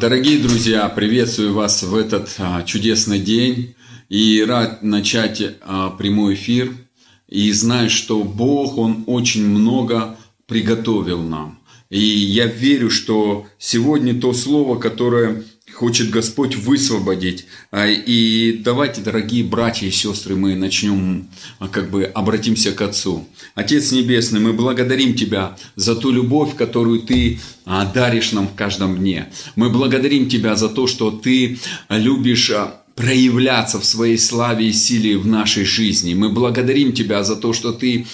Дорогие друзья, приветствую вас в этот а, чудесный день и рад начать а, прямой эфир. И знаю, что Бог, Он очень много приготовил нам. И я верю, что сегодня то слово, которое хочет Господь высвободить. А, и давайте, дорогие братья и сестры, мы начнем, а, как бы обратимся к Отцу. Отец Небесный, мы благодарим Тебя за ту любовь, которую Ты а, даришь нам в каждом дне. Мы благодарим Тебя за то, что Ты любишь проявляться в своей славе и силе в нашей жизни. Мы благодарим Тебя за то, что Ты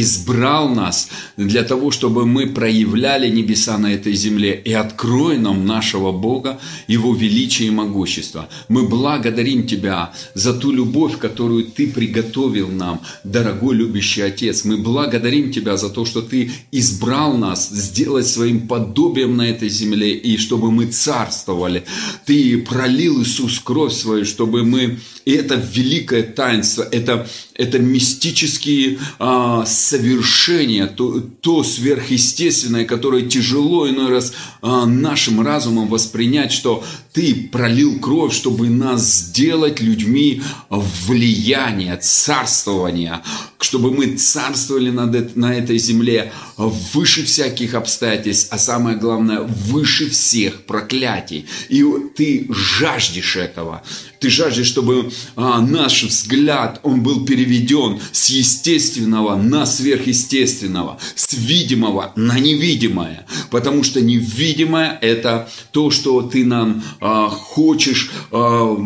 избрал нас для того, чтобы мы проявляли небеса на этой земле и открой нам нашего Бога, Его величие и могущество. Мы благодарим Тебя за ту любовь, которую Ты приготовил нам, дорогой любящий Отец. Мы благодарим Тебя за то, что Ты избрал нас сделать своим подобием на этой земле и чтобы мы царствовали. Ты пролил Иисус кровь свою, чтобы мы... И это великое таинство, это, это мистические а, совершение, то, то сверхъестественное, которое тяжело иной раз а, нашим разумом воспринять, что ты пролил кровь, чтобы нас сделать людьми влияния, царствования, чтобы мы царствовали над, на этой земле выше всяких обстоятельств, а самое главное, выше всех проклятий. И ты жаждешь этого. Ты жаждешь, чтобы а, наш взгляд, он был переведен с естественного на сверхъестественного, с видимого на невидимое. Потому что невидимое – это то, что ты нам а, хочешь а,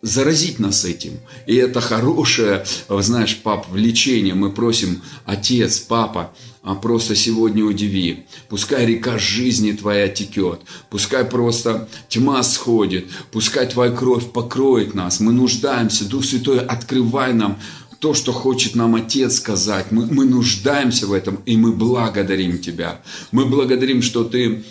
заразить нас этим. И это хорошее, знаешь, пап, влечение. Мы просим, отец, папа, а просто сегодня удиви. Пускай река жизни твоя текет, пускай просто тьма сходит, пускай твоя кровь покроет нас. Мы нуждаемся, Дух Святой, открывай нам то, что хочет нам Отец сказать. Мы, мы нуждаемся в этом, и мы благодарим Тебя. Мы благодарим, что Ты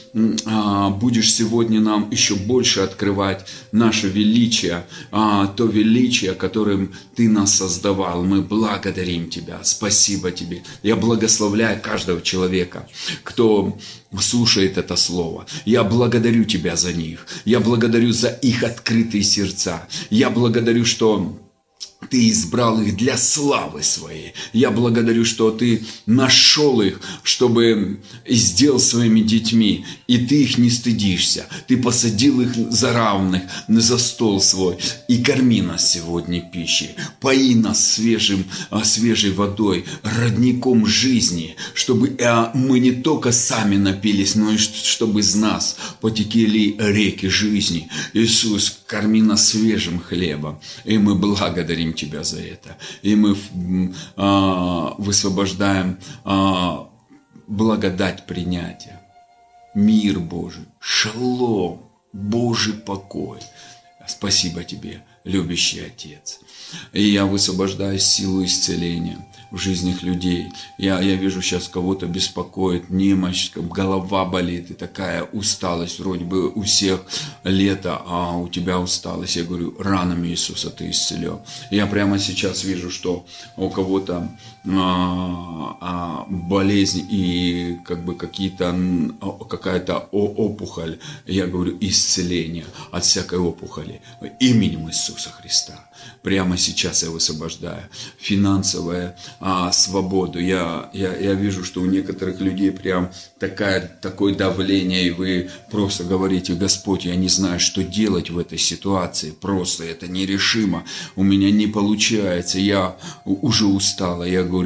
а, будешь сегодня нам еще больше открывать наше величие, а, то величие, которым Ты нас создавал. Мы благодарим Тебя. Спасибо Тебе. Я благословляю каждого человека, кто слушает это слово. Я благодарю Тебя за них. Я благодарю за их открытые сердца. Я благодарю, что ты избрал их для славы своей. Я благодарю, что ты нашел их, чтобы сделал своими детьми, и ты их не стыдишься. Ты посадил их за равных за стол свой и корми нас сегодня пищей. Пои нас свежим, а, свежей водой, родником жизни, чтобы а, мы не только сами напились, но и чтобы из нас потекли реки жизни. Иисус, корми нас свежим хлебом, и мы благодарим Тебя за это. И мы а, высвобождаем а, благодать принятия, мир Божий, шалом, Божий покой. Спасибо Тебе, любящий Отец. И я высвобождаю силу исцеления в жизнях людей. Я, я вижу сейчас кого-то беспокоит немощь, голова болит и такая усталость. Вроде бы у всех лето, а у тебя усталость. Я говорю, ранами Иисуса ты исцелил. Я прямо сейчас вижу, что у кого-то а, а, болезнь и как бы какие-то какая-то опухоль. Я говорю, исцеление от всякой опухоли именем Иисуса Христа. Прямо сейчас я высвобождаю финансовую а, свободу. Я, я, я вижу, что у некоторых людей прям такая, такое давление, и вы просто говорите, Господь, я не знаю, что делать в этой ситуации, просто это нерешимо, у меня не получается, я уже устала. Я говорю,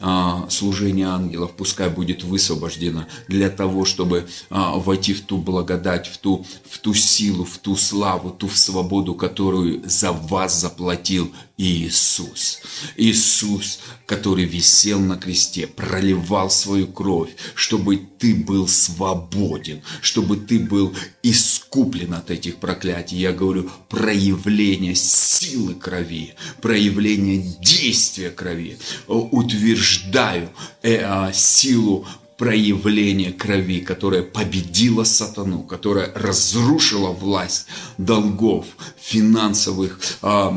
а, служение ангелов пускай будет высвобождено для того, чтобы а, войти в ту благодать, в ту, в ту силу, в ту славу, ту свободу, которую за вас заплатил Иисус. Иисус, который висел на кресте, проливал свою кровь, чтобы ты был свободен, чтобы ты был искуплен от этих проклятий. Я говорю, проявление силы крови, проявление действия крови. Утверждаю э, а, силу проявление крови, которая победила сатану, которая разрушила власть долгов, финансовых, а,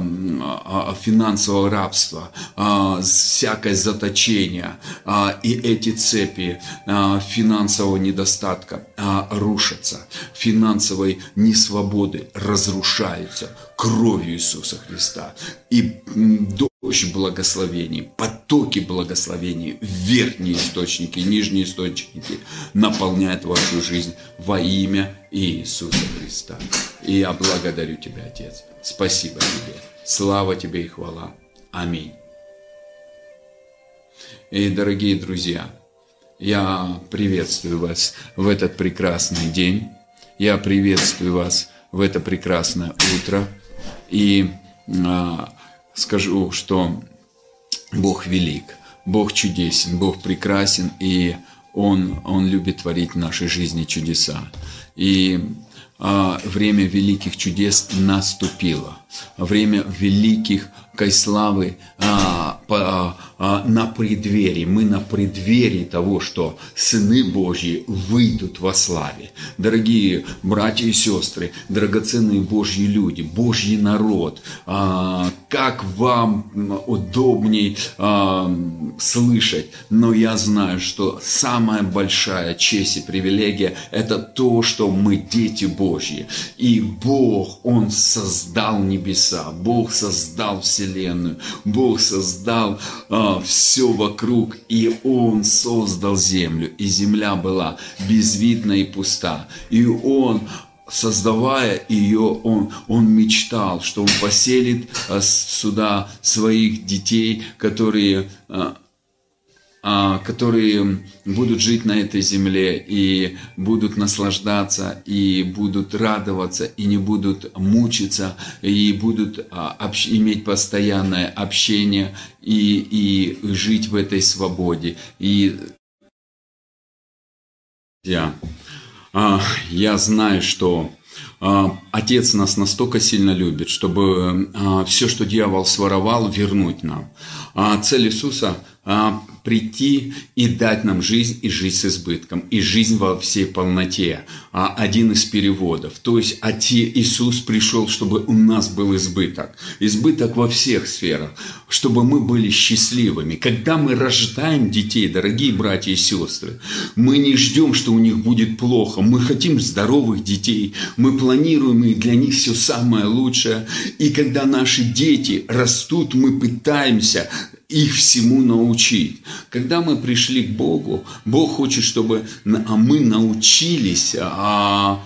а, финансового рабства, а, всякое заточение. И эти цепи финансового недостатка рушатся, финансовой несвободы разрушаются кровью Иисуса Христа. И дождь благословений, потоки благословений, верхние источники, нижние источники наполняют вашу жизнь во имя Иисуса Христа. И я благодарю Тебя, Отец. Спасибо Тебе. Слава Тебе и хвала. Аминь. И, дорогие друзья, я приветствую вас в этот прекрасный день. Я приветствую вас в это прекрасное утро. И а, скажу, что Бог велик, Бог чудесен, Бог прекрасен, и Он, Он любит творить в нашей жизни чудеса. И а, время великих чудес наступило. Время великих славы а, по, а, на преддверии. Мы на преддверии того, что сыны Божьи выйдут во славе. Дорогие братья и сестры, драгоценные Божьи люди, Божий народ, а, как вам удобней а, слышать, но я знаю, что самая большая честь и привилегия – это то, что мы дети Божьи. И Бог, Он создал небеса, Бог создал вселенную, Бог создал все вокруг, и Он создал землю, и земля была безвидна и пуста. И Он создавая ее, он, он мечтал, что он поселит а, сюда своих детей, которые а, которые будут жить на этой земле и будут наслаждаться, и будут радоваться, и не будут мучиться, и будут а, иметь постоянное общение и, и жить в этой свободе. И я, а, я знаю, что Отец нас настолько сильно любит, чтобы все, что дьявол своровал, вернуть нам. Цель Иисуса а, прийти и дать нам жизнь и жизнь с избытком, и жизнь во всей полноте. А, один из переводов. То есть Оте Иисус пришел, чтобы у нас был избыток. Избыток во всех сферах, чтобы мы были счастливыми. Когда мы рождаем детей, дорогие братья и сестры, мы не ждем, что у них будет плохо. Мы хотим здоровых детей, мы планируем и для них все самое лучшее. И когда наши дети растут, мы пытаемся их всему научить. Когда мы пришли к Богу, Бог хочет, чтобы а мы научились а,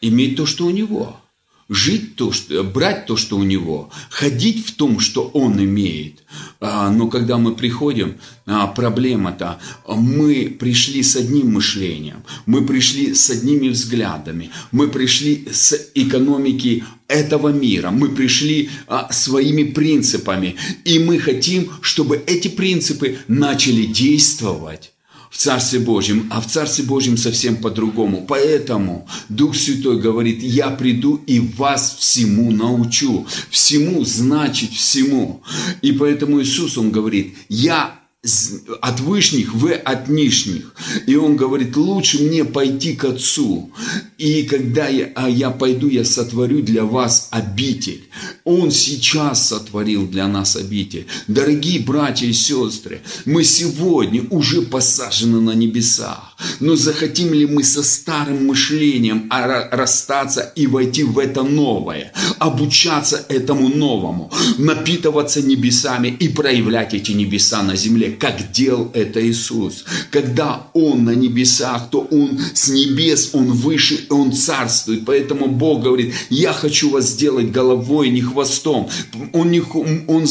иметь то, что у Него. Жить то, что, брать то, что у него, ходить в том, что он имеет. А, но когда мы приходим, а, проблема-то, мы пришли с одним мышлением, мы пришли с одними взглядами, мы пришли с экономики этого мира. Мы пришли а, своими принципами, и мы хотим, чтобы эти принципы начали действовать в Царстве Божьем, а в Царстве Божьем совсем по-другому. Поэтому Дух Святой говорит, я приду и вас всему научу. Всему значит всему. И поэтому Иисус, Он говорит, я от вышних, вы от нижних. И он говорит, лучше мне пойти к Отцу. И когда я, а я пойду, я сотворю для вас обитель. Он сейчас сотворил для нас обитель. Дорогие братья и сестры, мы сегодня уже посажены на небесах. Но захотим ли мы со старым мышлением расстаться и войти в это новое, обучаться этому новому, напитываться небесами и проявлять эти небеса на земле, как делал это Иисус. Когда Он на небесах, то Он с небес, Он выше, Он царствует. Поэтому Бог говорит, я хочу вас сделать головой, не хвостом. Он, не, он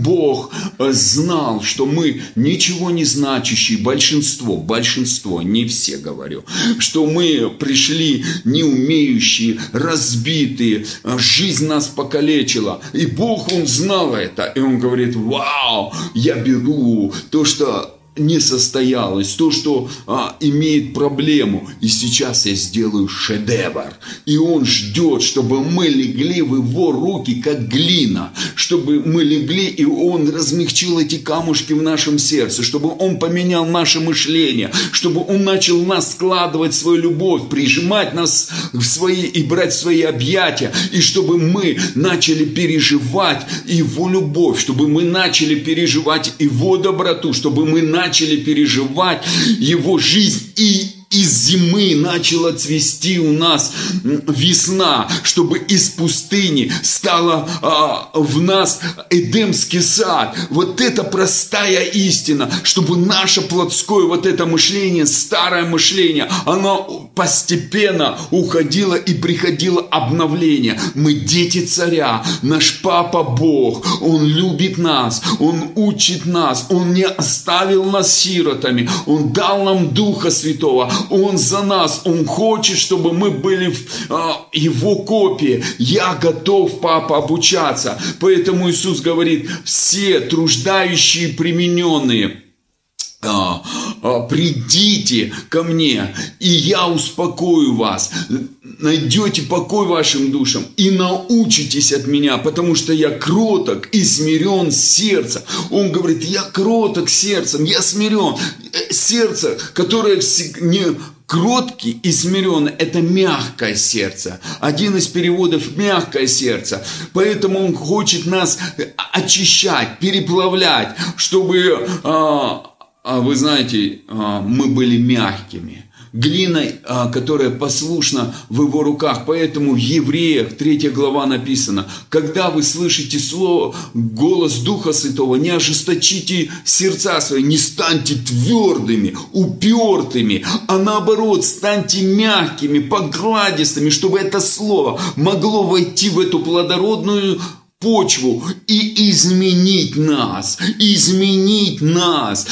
Бог знал, что мы ничего не значащие, большинство, большинство, не все говорю, что мы пришли не умеющие, разбитые, жизнь нас покалечила. И Бог, Он знал это, и Он говорит, вау, я беру то, что не состоялось, то, что а, имеет проблему. И сейчас я сделаю шедевр. И он ждет, чтобы мы легли в его руки, как глина. Чтобы мы легли, и он размягчил эти камушки в нашем сердце. Чтобы он поменял наше мышление. Чтобы он начал нас складывать свою любовь, прижимать нас в свои и брать свои объятия. И чтобы мы начали переживать его любовь. Чтобы мы начали переживать его доброту. Чтобы мы начали переживать его жизнь. И из зимы начала цвести у нас весна, чтобы из пустыни стала а, в нас Эдемский сад. Вот это простая истина, чтобы наше плотское вот это мышление, старое мышление, оно постепенно уходило и приходило обновление. Мы дети царя, наш папа Бог, Он любит нас, Он учит нас, Он не оставил нас сиротами, Он дал нам Духа Святого, он за нас, Он хочет, чтобы мы были а, Его копии. Я готов, папа, обучаться. Поэтому Иисус говорит, все труждающие примененные, а, придите ко мне, и я успокою вас. Найдете покой вашим душам и научитесь от меня, потому что я кроток и смирен сердцем. Он говорит, я кроток сердцем, я смирен. Э, сердце, которое не кроткий и смиренный – это мягкое сердце. Один из переводов – мягкое сердце. Поэтому он хочет нас очищать, переплавлять, чтобы а, вы знаете, а, мы были мягкими глиной, а, которая послушна в его руках. Поэтому в Евреях 3 глава написано, когда вы слышите слово, голос Духа Святого, не ожесточите сердца свои, не станьте твердыми, упертыми, а наоборот, станьте мягкими, погладистыми, чтобы это слово могло войти в эту плодородную почву и изменить нас, изменить нас,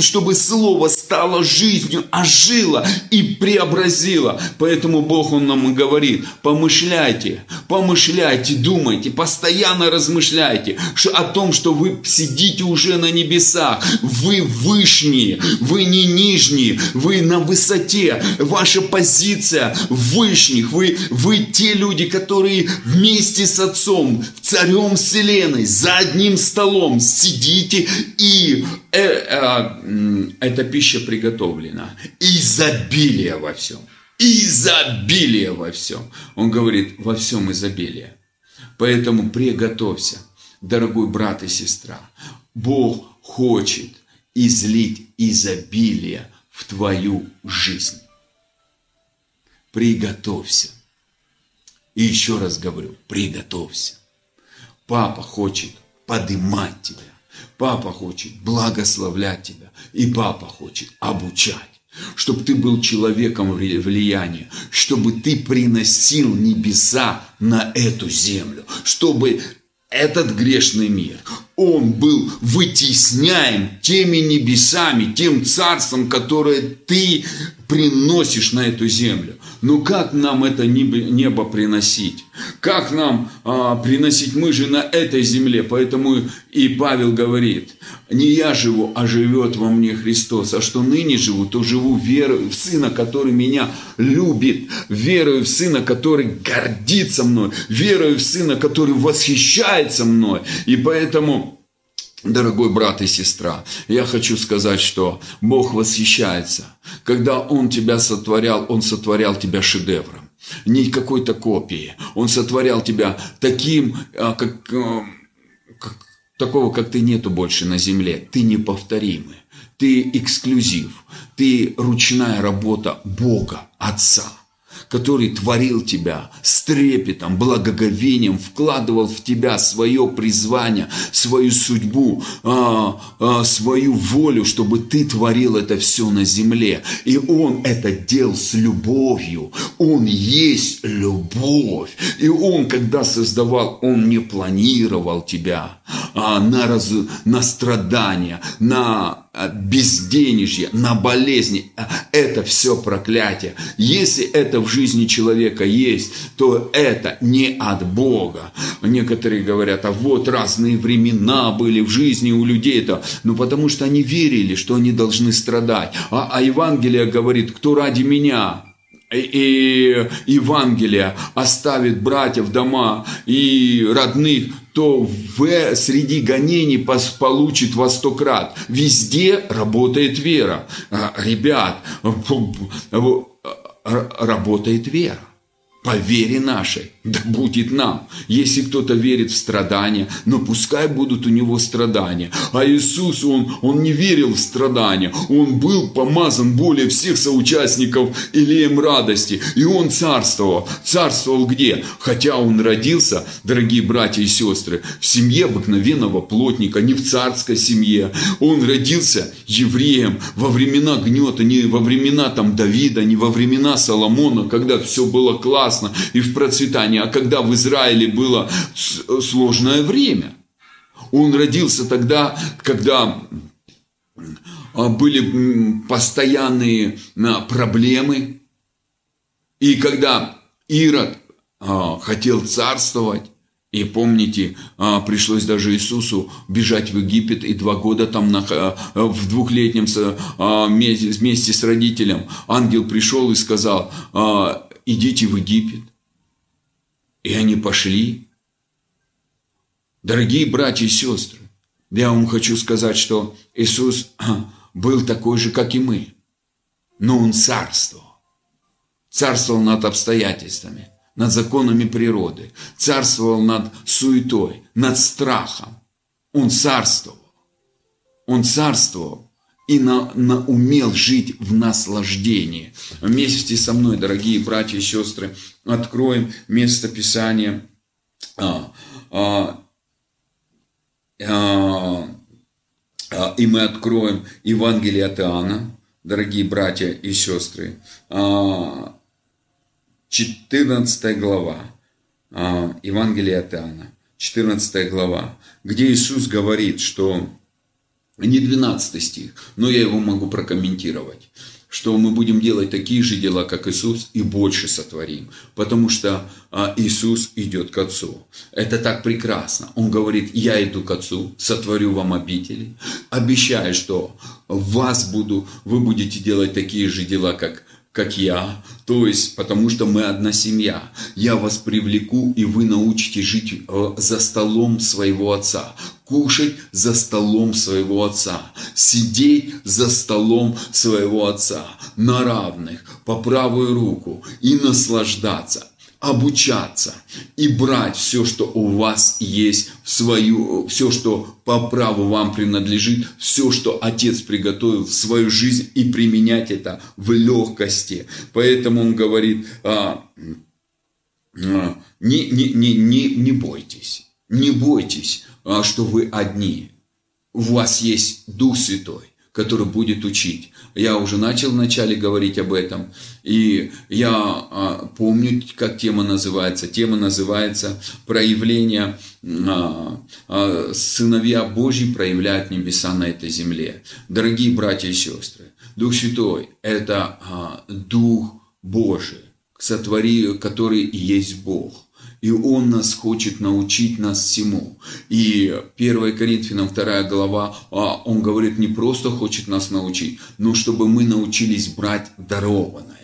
чтобы Слово стало жизнью, ожило и преобразило. Поэтому Бог, Он нам говорит, помышляйте, помышляйте, думайте, постоянно размышляйте о том, что вы сидите уже на небесах, вы вышние, вы не нижние, вы на высоте, ваша позиция вышних, вы, вы те люди, которые вместе с Отцом царем вселенной, за одним столом сидите и э, э, эта пища приготовлена. Изобилие во всем. Изобилие во всем. Он говорит, во всем изобилие. Поэтому приготовься, дорогой брат и сестра. Бог хочет излить изобилие в твою жизнь. Приготовься. И еще раз говорю, приготовься. Папа хочет поднимать тебя. Папа хочет благословлять тебя. И папа хочет обучать чтобы ты был человеком влияния, чтобы ты приносил небеса на эту землю, чтобы этот грешный мир, он был вытесняем теми небесами, тем царством, которое ты приносишь на эту землю. Но как нам это небо приносить? Как нам а, приносить? Мы же на этой земле. Поэтому и Павел говорит, не я живу, а живет во мне Христос. А что ныне живу, то живу верою в Сына, который меня любит. Верою в Сына, который гордится мной. Верою в Сына, который восхищается мной. И поэтому Дорогой брат и сестра, я хочу сказать, что Бог восхищается. Когда Он тебя сотворял, Он сотворял тебя шедевром. Не какой-то копии. Он сотворял тебя таким, а, как, а, как, такого, как ты нету больше на земле. Ты неповторимый. Ты эксклюзив. Ты ручная работа Бога, Отца который творил тебя с трепетом, благоговением, вкладывал в тебя свое призвание, свою судьбу, а, а, свою волю, чтобы ты творил это все на земле. И Он это делал с любовью. Он есть любовь. И Он, когда создавал, Он не планировал тебя а, на, раз, на страдания, на безденежье, на болезни. А, это все проклятие. Если это в жизни человека есть, то это не от Бога. Некоторые говорят, а вот разные времена были в жизни у людей. -то. Ну, потому что они верили, что они должны страдать. А, а Евангелие говорит, кто ради меня и Евангелие оставит братьев, дома и родных, то в, среди гонений получит во сто крат. Везде работает вера. А, ребят, работает вера по вере нашей, да будет нам. Если кто-то верит в страдания, но пускай будут у него страдания. А Иисус, он, он не верил в страдания. Он был помазан более всех соучастников илеем радости. И он царствовал. Царствовал где? Хотя он родился, дорогие братья и сестры, в семье обыкновенного плотника, не в царской семье. Он родился евреем во времена гнета, не во времена там Давида, не во времена Соломона, когда все было классно и в процветании, а когда в Израиле было сложное время. Он родился тогда, когда а, были постоянные а, проблемы, и когда Ирод а, хотел царствовать, и помните, пришлось даже Иисусу бежать в Египет и два года там в двухлетнем вместе с родителем. Ангел пришел и сказал, идите в Египет. И они пошли. Дорогие братья и сестры, я вам хочу сказать, что Иисус был такой же, как и мы. Но Он царствовал. Царствовал над обстоятельствами, над законами природы. Царствовал над суетой, над страхом. Он царствовал. Он царствовал и на, на умел жить в наслаждении. Вместе со мной, дорогие братья и сестры, откроем место Писания. А, а, а, а, и мы откроем Евангелие от Иоанна, дорогие братья и сестры, 14 а, глава, а, Евангелие от Иоанна, 14 глава, где Иисус говорит, что не 12 стих, но я его могу прокомментировать, что мы будем делать такие же дела, как Иисус, и больше сотворим, потому что а, Иисус идет к Отцу. Это так прекрасно. Он говорит, я иду к Отцу, сотворю вам обители, обещаю, что вас буду, вы будете делать такие же дела, как как я, то есть потому что мы одна семья. Я вас привлеку, и вы научите жить э, за столом своего отца, кушать за столом своего отца, сидеть за столом своего отца на равных, по правую руку и наслаждаться обучаться и брать все, что у вас есть, свою, все, что по праву вам принадлежит, все, что Отец приготовил в свою жизнь и применять это в легкости. Поэтому он говорит, а, а, не, не, не, не, не бойтесь, не бойтесь, а, что вы одни. У вас есть Дух Святой который будет учить. Я уже начал вначале говорить об этом, и я а, помню, как тема называется. Тема называется «Проявление а, а, сыновья Божьи проявляют небеса на этой земле». Дорогие братья и сестры, Дух Святой – это а, Дух Божий, сотвори, который есть Бог – и Он нас хочет научить нас всему. И 1 Коринфянам 2 глава, а, он говорит, не просто хочет нас научить, но чтобы мы научились брать дарованное.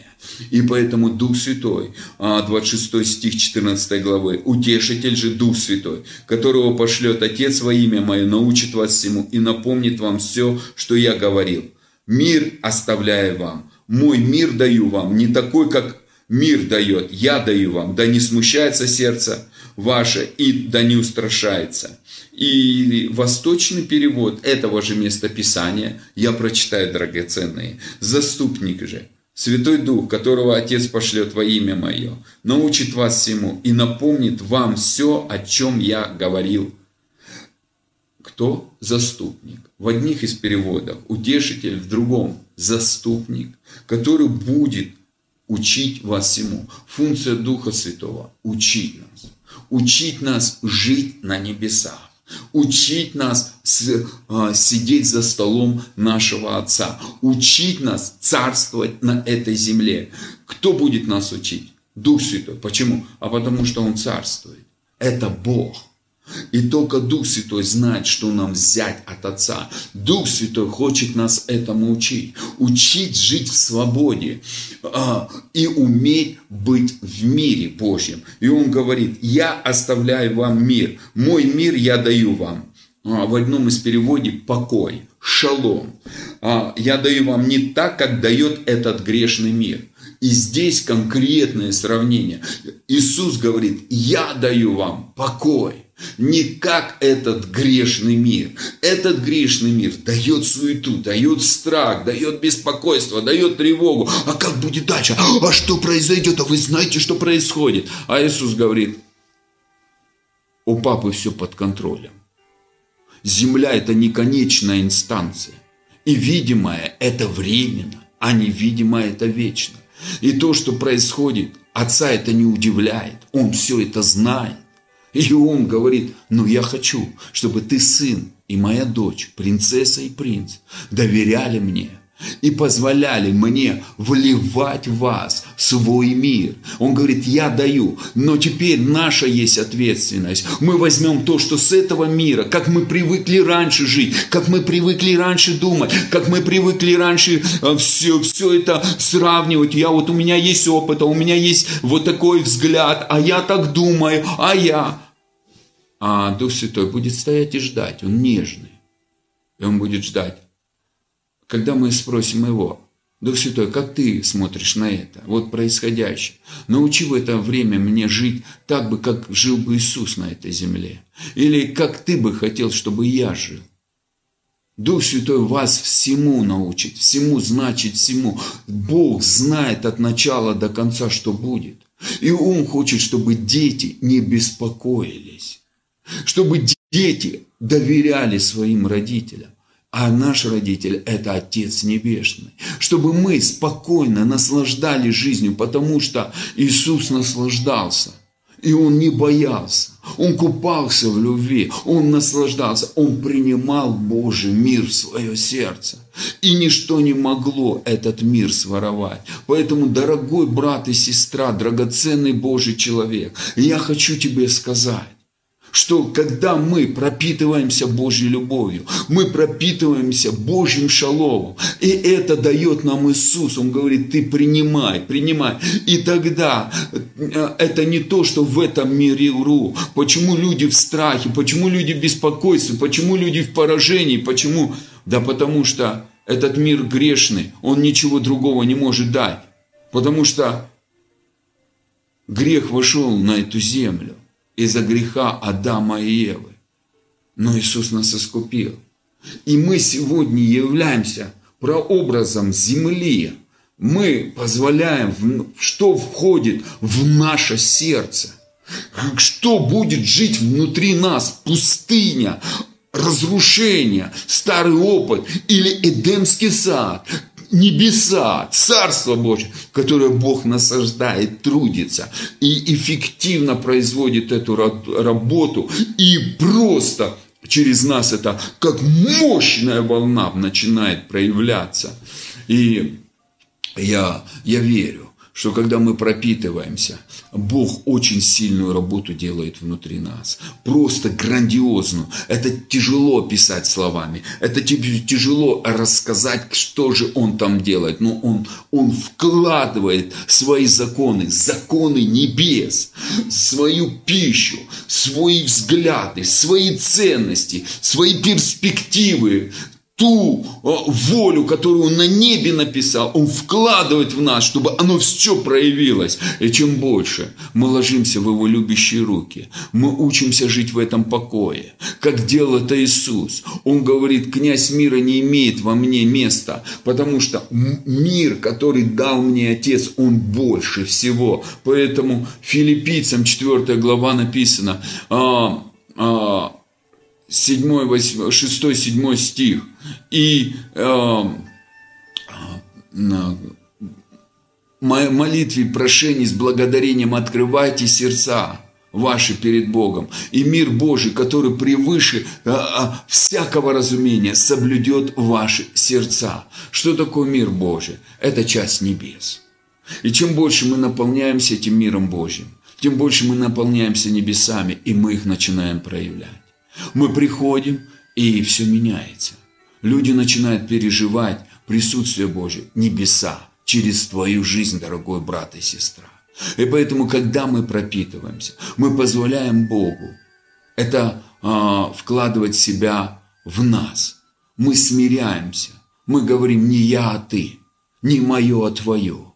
И поэтому Дух Святой, 26 а, стих 14 главы, «Утешитель же Дух Святой, которого пошлет Отец во имя Мое, научит вас всему и напомнит вам все, что я говорил. Мир оставляю вам, мой мир даю вам, не такой, как мир дает, я даю вам, да не смущается сердце ваше и да не устрашается. И восточный перевод этого же местописания я прочитаю, драгоценные. Заступник же, Святой Дух, которого Отец пошлет во имя Мое, научит вас всему и напомнит вам все, о чем я говорил. Кто? Заступник. В одних из переводов утешитель, в другом заступник, который будет учить вас всему. Функция Духа Святого – учить нас. Учить нас жить на небесах. учить нас а, сидеть за столом нашего Отца, учить нас царствовать на этой земле. Кто будет нас учить? Дух Святой. Почему? А потому что Он царствует. Это Бог. И только Дух Святой знает, что нам взять от Отца. Дух Святой хочет нас этому учить. Учить жить в свободе а, и уметь быть в мире Божьем. И Он говорит, я оставляю вам мир. Мой мир я даю вам. А, в одном из переводов покой, шалом. А, я даю вам не так, как дает этот грешный мир. И здесь конкретное сравнение. Иисус говорит, я даю вам покой не как этот грешный мир. Этот грешный мир дает суету, дает страх, дает беспокойство, дает тревогу. А как будет дальше? А что произойдет? А вы знаете, что происходит? А Иисус говорит, у папы все под контролем. Земля – это не конечная инстанция. И видимое – это временно, а невидимое – это вечно. И то, что происходит, отца это не удивляет. Он все это знает. И он говорит, ну я хочу, чтобы ты сын и моя дочь, принцесса и принц, доверяли мне и позволяли мне вливать в вас свой мир. Он говорит, я даю, но теперь наша есть ответственность. Мы возьмем то, что с этого мира, как мы привыкли раньше жить, как мы привыкли раньше думать, как мы привыкли раньше все, э, все это сравнивать. Я вот у меня есть опыт, а у меня есть вот такой взгляд, а я так думаю, а я а Дух Святой будет стоять и ждать, Он нежный. И Он будет ждать. Когда мы спросим Его, Дух Святой, как ты смотришь на это, вот происходящее? Научи в это время мне жить так бы, как жил бы Иисус на этой земле. Или как ты бы хотел, чтобы я жил. Дух Святой вас всему научит, всему значит всему. Бог знает от начала до конца, что будет. И Он хочет, чтобы дети не беспокоились чтобы дети доверяли своим родителям. А наш родитель – это Отец Небесный. Чтобы мы спокойно наслаждались жизнью, потому что Иисус наслаждался. И Он не боялся. Он купался в любви. Он наслаждался. Он принимал Божий мир в свое сердце. И ничто не могло этот мир своровать. Поэтому, дорогой брат и сестра, драгоценный Божий человек, я хочу тебе сказать, что когда мы пропитываемся Божьей любовью, мы пропитываемся Божьим шаломом, и это дает нам Иисус, Он говорит, ты принимай, принимай. И тогда э, это не то, что в этом мире ру. Почему люди в страхе, почему люди в беспокойстве, почему люди в поражении, почему? Да потому что этот мир грешный, он ничего другого не может дать. Потому что грех вошел на эту землю из-за греха Адама и Евы. Но Иисус нас искупил. И мы сегодня являемся прообразом земли. Мы позволяем, что входит в наше сердце. Что будет жить внутри нас? Пустыня, разрушение, старый опыт или Эдемский сад, небеса, Царство Божье, которое Бог насаждает, трудится и эффективно производит эту работу и просто через нас это как мощная волна начинает проявляться. И я, я верю, что когда мы пропитываемся, Бог очень сильную работу делает внутри нас. Просто грандиозную. Это тяжело писать словами. Это тяжело рассказать, что же Он там делает. Но Он, он вкладывает свои законы, законы небес, свою пищу, свои взгляды, свои ценности, свои перспективы, ту э, волю, которую Он на небе написал, Он вкладывает в нас, чтобы оно все проявилось. И чем больше мы ложимся в Его любящие руки, мы учимся жить в этом покое, как делал это Иисус. Он говорит, князь мира не имеет во мне места, потому что мир, который дал мне Отец, он больше всего. Поэтому филиппийцам 4 глава написано, а, а, 7, 8, 6, 7 стих. И э, молитве, прошений с благодарением открывайте сердца ваши перед Богом. И мир Божий, который превыше а, а, всякого разумения, соблюдет ваши сердца. Что такое мир Божий? Это часть небес. И чем больше мы наполняемся этим миром Божьим, тем больше мы наполняемся небесами, и мы их начинаем проявлять. Мы приходим, и все меняется. Люди начинают переживать присутствие Божье, небеса, через твою жизнь, дорогой брат и сестра. И поэтому, когда мы пропитываемся, мы позволяем Богу это а, вкладывать себя в нас. Мы смиряемся. Мы говорим не я, а ты, не мое, а твое.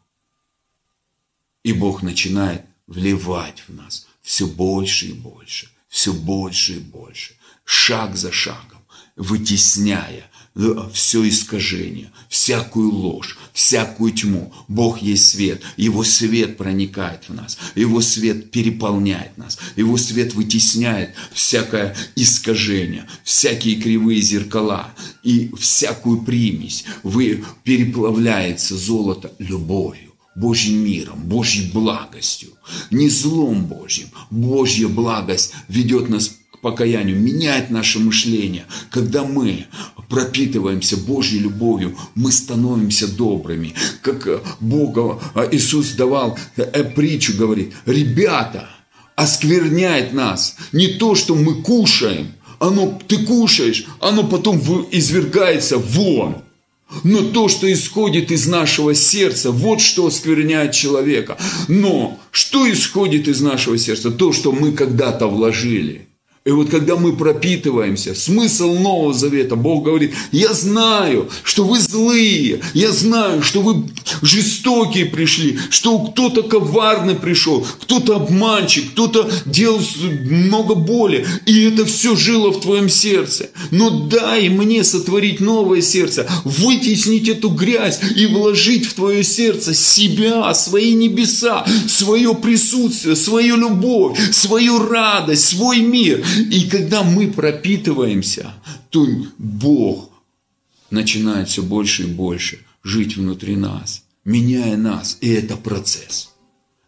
И Бог начинает вливать в нас все больше и больше, все больше и больше, шаг за шагом, вытесняя все искажение, всякую ложь, всякую тьму. Бог есть свет, Его свет проникает в нас, Его свет переполняет нас, Его свет вытесняет всякое искажение, всякие кривые зеркала и всякую примесь. Вы переплавляется золото любовью. Божьим миром, Божьей благостью, не злом Божьим. Божья благость ведет нас к покаянию, меняет наше мышление. Когда мы пропитываемся Божьей любовью, мы становимся добрыми. Как э, Бога э, Иисус давал э, притчу, говорит, ребята, оскверняет нас не то, что мы кушаем, оно, ты кушаешь, оно потом извергается вон. Но то, что исходит из нашего сердца, вот что оскверняет человека. Но что исходит из нашего сердца? То, что мы когда-то вложили. И вот когда мы пропитываемся, смысл Нового Завета, Бог говорит, я знаю, что вы злые, я знаю, что вы жестокие пришли, что кто-то коварный пришел, кто-то обманщик, кто-то делал много боли, и это все жило в твоем сердце. Но дай мне сотворить новое сердце, вытеснить эту грязь и вложить в твое сердце себя, свои небеса, свое присутствие, свою любовь, свою радость, свой мир. И когда мы пропитываемся, то Бог начинает все больше и больше жить внутри нас, меняя нас. И это процесс.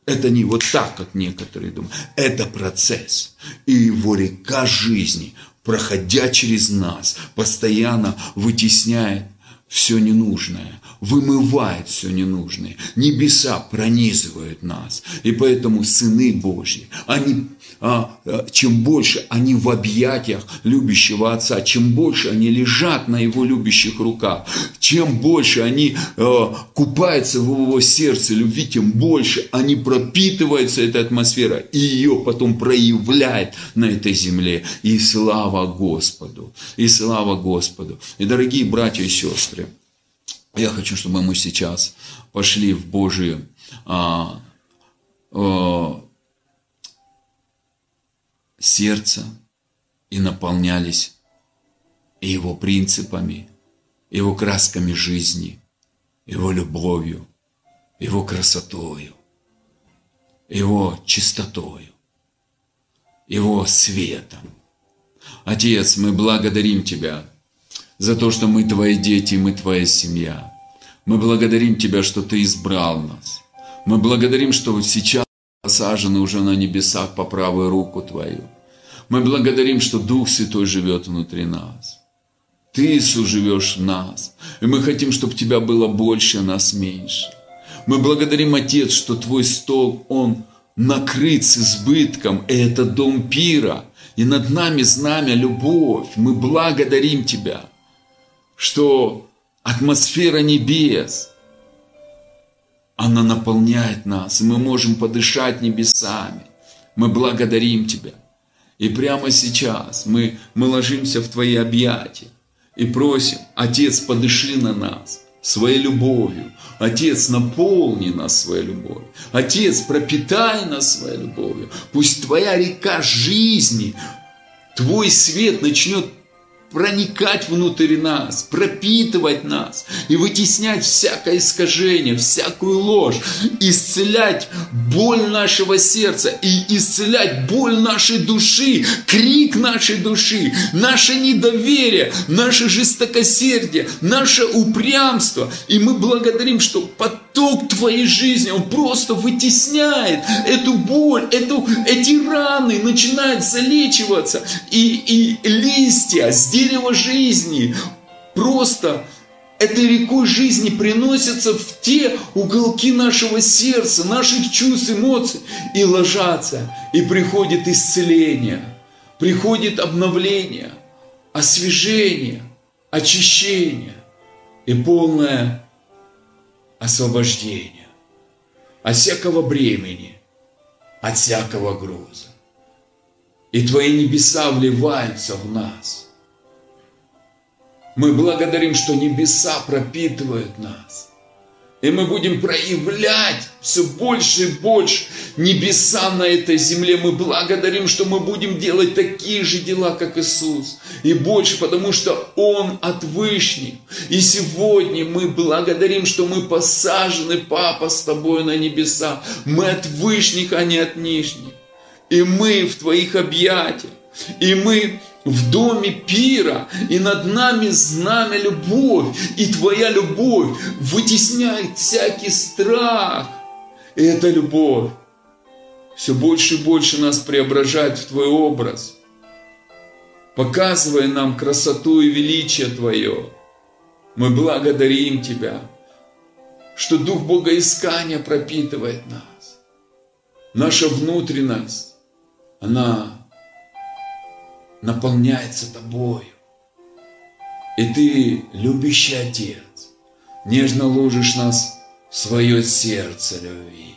Это не вот так, как некоторые думают. Это процесс. И его река жизни, проходя через нас, постоянно вытесняет все ненужное, вымывает все ненужное. Небеса пронизывают нас. И поэтому сыны Божьи, они а, а, чем больше они в объятиях любящего Отца, чем больше они лежат на Его любящих руках, чем больше они а, купаются в Его сердце любви, тем больше они пропитываются этой атмосферой и ее потом проявляет на этой земле. И слава Господу! И слава Господу! И дорогие братья и сестры, я хочу, чтобы мы сейчас пошли в Божие а, а, сердца и наполнялись его принципами, его красками жизни, его любовью, его красотою, его чистотою, его светом. Отец, мы благодарим Тебя за то, что мы Твои дети, мы Твоя семья. Мы благодарим Тебя, что Ты избрал нас. Мы благодарим, что сейчас посажены уже на небесах по правую руку Твою. Мы благодарим, что Дух Святой живет внутри нас. Ты, Иисус, живешь в нас. И мы хотим, чтобы Тебя было больше, а нас меньше. Мы благодарим, Отец, что Твой стол, он накрыт с избытком, и это дом пира. И над нами знамя любовь. Мы благодарим Тебя, что атмосфера небес – она наполняет нас, и мы можем подышать небесами. Мы благодарим Тебя. И прямо сейчас мы, мы ложимся в Твои объятия и просим, Отец, подыши на нас своей любовью. Отец, наполни нас своей любовью. Отец, пропитай нас своей любовью. Пусть Твоя река жизни, Твой свет начнет проникать внутрь нас, пропитывать нас и вытеснять всякое искажение, всякую ложь, исцелять боль нашего сердца и исцелять боль нашей души, крик нашей души, наше недоверие, наше жестокосердие, наше упрямство. И мы благодарим, что под поток твоей жизни, он просто вытесняет эту боль, эту, эти раны начинают залечиваться, и, и листья с дерева жизни просто этой рекой жизни приносятся в те уголки нашего сердца, наших чувств, эмоций, и ложатся, и приходит исцеление, приходит обновление, освежение, очищение. И полное освобождение от всякого бремени, от всякого груза. И Твои небеса вливаются в нас. Мы благодарим, что небеса пропитывают нас. И мы будем проявлять все больше и больше небеса на этой земле. Мы благодарим, что мы будем делать такие же дела, как Иисус. И больше, потому что Он от Вышних. И сегодня мы благодарим, что мы посажены, Папа, с Тобой на небеса. Мы от Вышних, а не от Нижних. И мы в Твоих объятиях. И мы в доме пира, и над нами знамя любовь, и твоя любовь вытесняет всякий страх. И эта любовь все больше и больше нас преображает в Твой образ, показывая нам красоту и величие Твое. Мы благодарим Тебя, что Дух Богоискания пропитывает нас. Наша внутренность, она наполняется тобою. И ты, любящий Отец, нежно ложишь нас в свое сердце любви.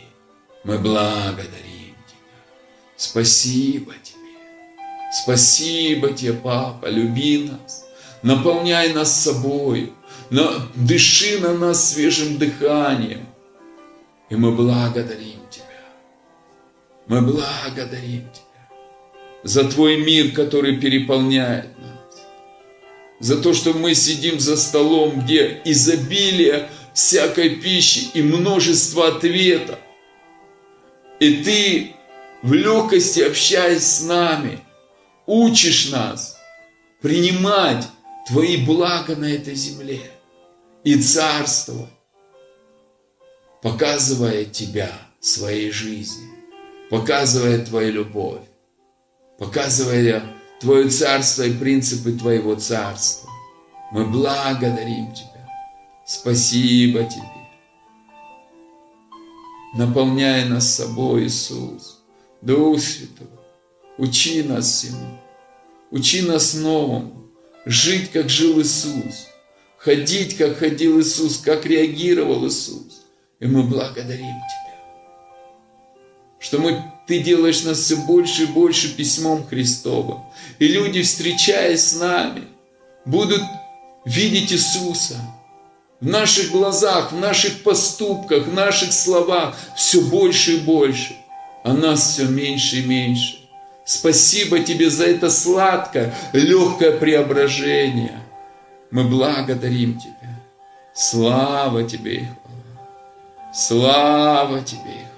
Мы благодарим Тебя. Спасибо Тебе. Спасибо Тебе, Папа, люби нас. Наполняй нас собой. Дыши на нас свежим дыханием. И мы благодарим Тебя. Мы благодарим Тебя за Твой мир, который переполняет нас, за то, что мы сидим за столом, где изобилие всякой пищи и множество ответов. И Ты в легкости, общаясь с нами, учишь нас принимать Твои блага на этой земле и царствовать, показывая Тебя своей жизни, показывая Твою любовь показывая Твое царство и принципы Твоего царства. Мы благодарим Тебя. Спасибо Тебе. Наполняй нас собой, Иисус. Дух Святой, учи нас всему. Учи нас новому. Жить, как жил Иисус. Ходить, как ходил Иисус, как реагировал Иисус. И мы благодарим Тебя, что мы ты делаешь нас все больше и больше письмом Христовым. И люди, встречаясь с нами, будут видеть Иисуса в наших глазах, в наших поступках, в наших словах все больше и больше, а нас все меньше и меньше. Спасибо тебе за это сладкое, легкое преображение. Мы благодарим тебя. Слава тебе. Слава тебе и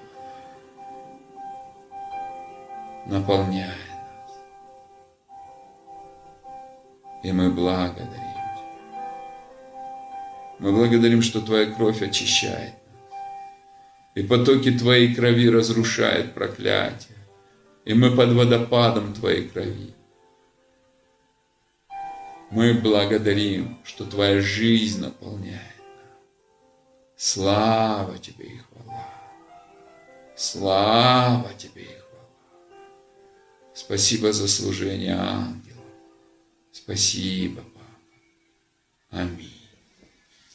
наполняет нас. И мы благодарим Тебя. Мы благодарим, что Твоя кровь очищает нас. И потоки Твоей крови разрушают проклятие. И мы под водопадом Твоей крови. Мы благодарим, что Твоя жизнь наполняет нас. Слава Тебе и хвала. Слава Тебе и хвала. Спасибо за служение ангелов. Спасибо, Папа. Аминь.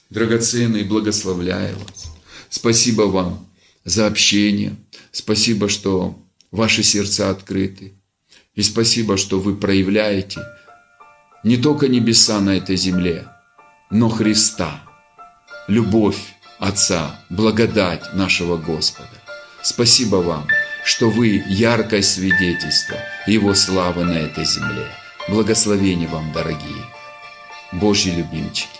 Драгоценный, благословляю вас. Спасибо вам за общение. Спасибо, что ваши сердца открыты. И спасибо, что вы проявляете не только небеса на этой земле, но Христа, любовь Отца, благодать нашего Господа. Спасибо вам что вы яркое свидетельство Его славы на этой земле. Благословения вам, дорогие Божьи любимчики.